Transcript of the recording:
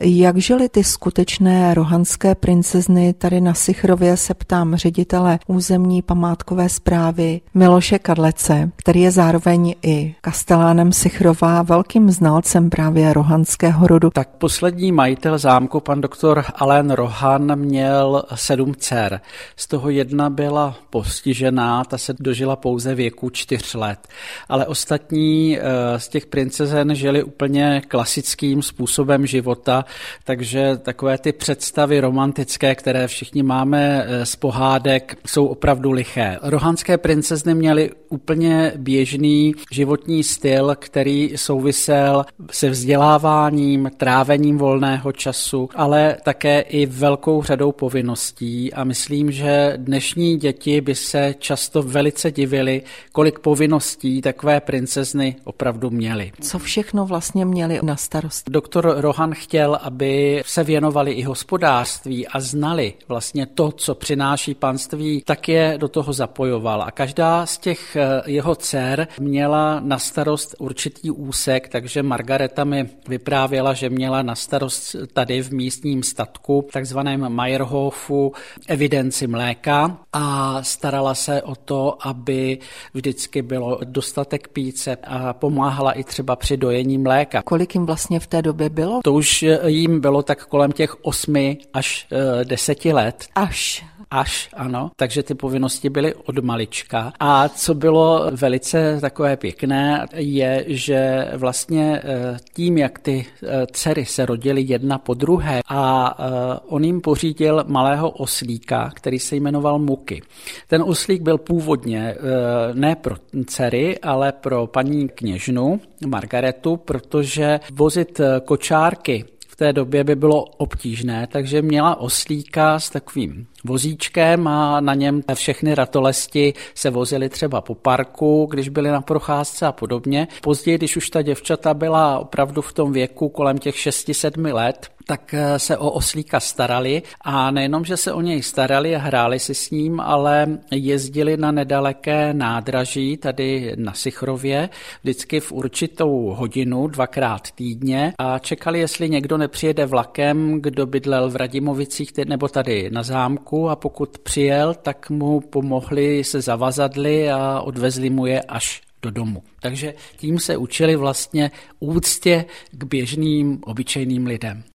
Jak žili ty skutečné rohanské princezny tady na Sichrově, se ptám ředitele územní památkové zprávy Miloše Kadlece, který je zároveň i kastelánem Sichrova, velkým znalcem právě rohanského rodu. Tak poslední majitel zámku, pan doktor Alain Rohan, měl sedm dcer. Z toho jedna byla postižená, ta se dožila pouze věku čtyř let. Ale ostatní eh, z těch princezen žili úplně klasickým způsobem života, takže takové ty představy romantické, které všichni máme eh, z pohádek, jsou opravdu liché. Rohanské princezny měly úplně běžný životní styl, který souvisel se vzděláváním, trávením volného času, ale také i velkou řadou povinností a myslím, že dnešní děti by se často velice divily, kolik povinností takové princezny opravdu měly. Co všechno vlastně měli na starost? Doktor Rohan chtěl, aby se věnovali i hospodářství a znali vlastně to, co přináší panství, tak je do toho zapojoval. A každá z těch eh, jeho dcer měla na starost určitý úsek, takže Margareta mi vyprávěla, že měla na starost tady v místním statku, takzvaném Meyerhofu, evidenci mléka a starala se o to, aby vždycky bylo dostatek píce a pomáhala i třeba při dojení mléka. Kolik jim vlastně v té době bylo? To už jim bylo tak kolem těch osmi až eh, deseti let. Až až, ano. Takže ty povinnosti byly od malička. A co bylo velice takové pěkné, je, že vlastně eh, tím, jak ty eh, dcery se rodily jedna po druhé a eh, on jim pořídil malého oslíka, který se jmenoval Muky. Ten oslík byl původně ne pro dcery, ale pro paní kněžnu Margaretu, protože vozit kočárky té době by bylo obtížné, takže měla oslíka s takovým vozíčkem a na něm všechny ratolesti se vozily třeba po parku, když byly na procházce a podobně. Později, když už ta děvčata byla opravdu v tom věku kolem těch 6-7 let, tak eh, se o oslíka starali a nejenom, že se o něj starali a hráli si s ním, ale jezdili na nedaleké nádraží tady na Sichrově vždycky v určitou hodinu, dvakrát týdně a čekali, jestli někdo nepřijede vlakem, kdo bydlel v Radimovicích nebo tady na zámku a pokud přijel, tak mu pomohli se zavazadly a odvezli mu je až do domu. Takže tím se učili vlastně úctě k běžným, obyčejným lidem.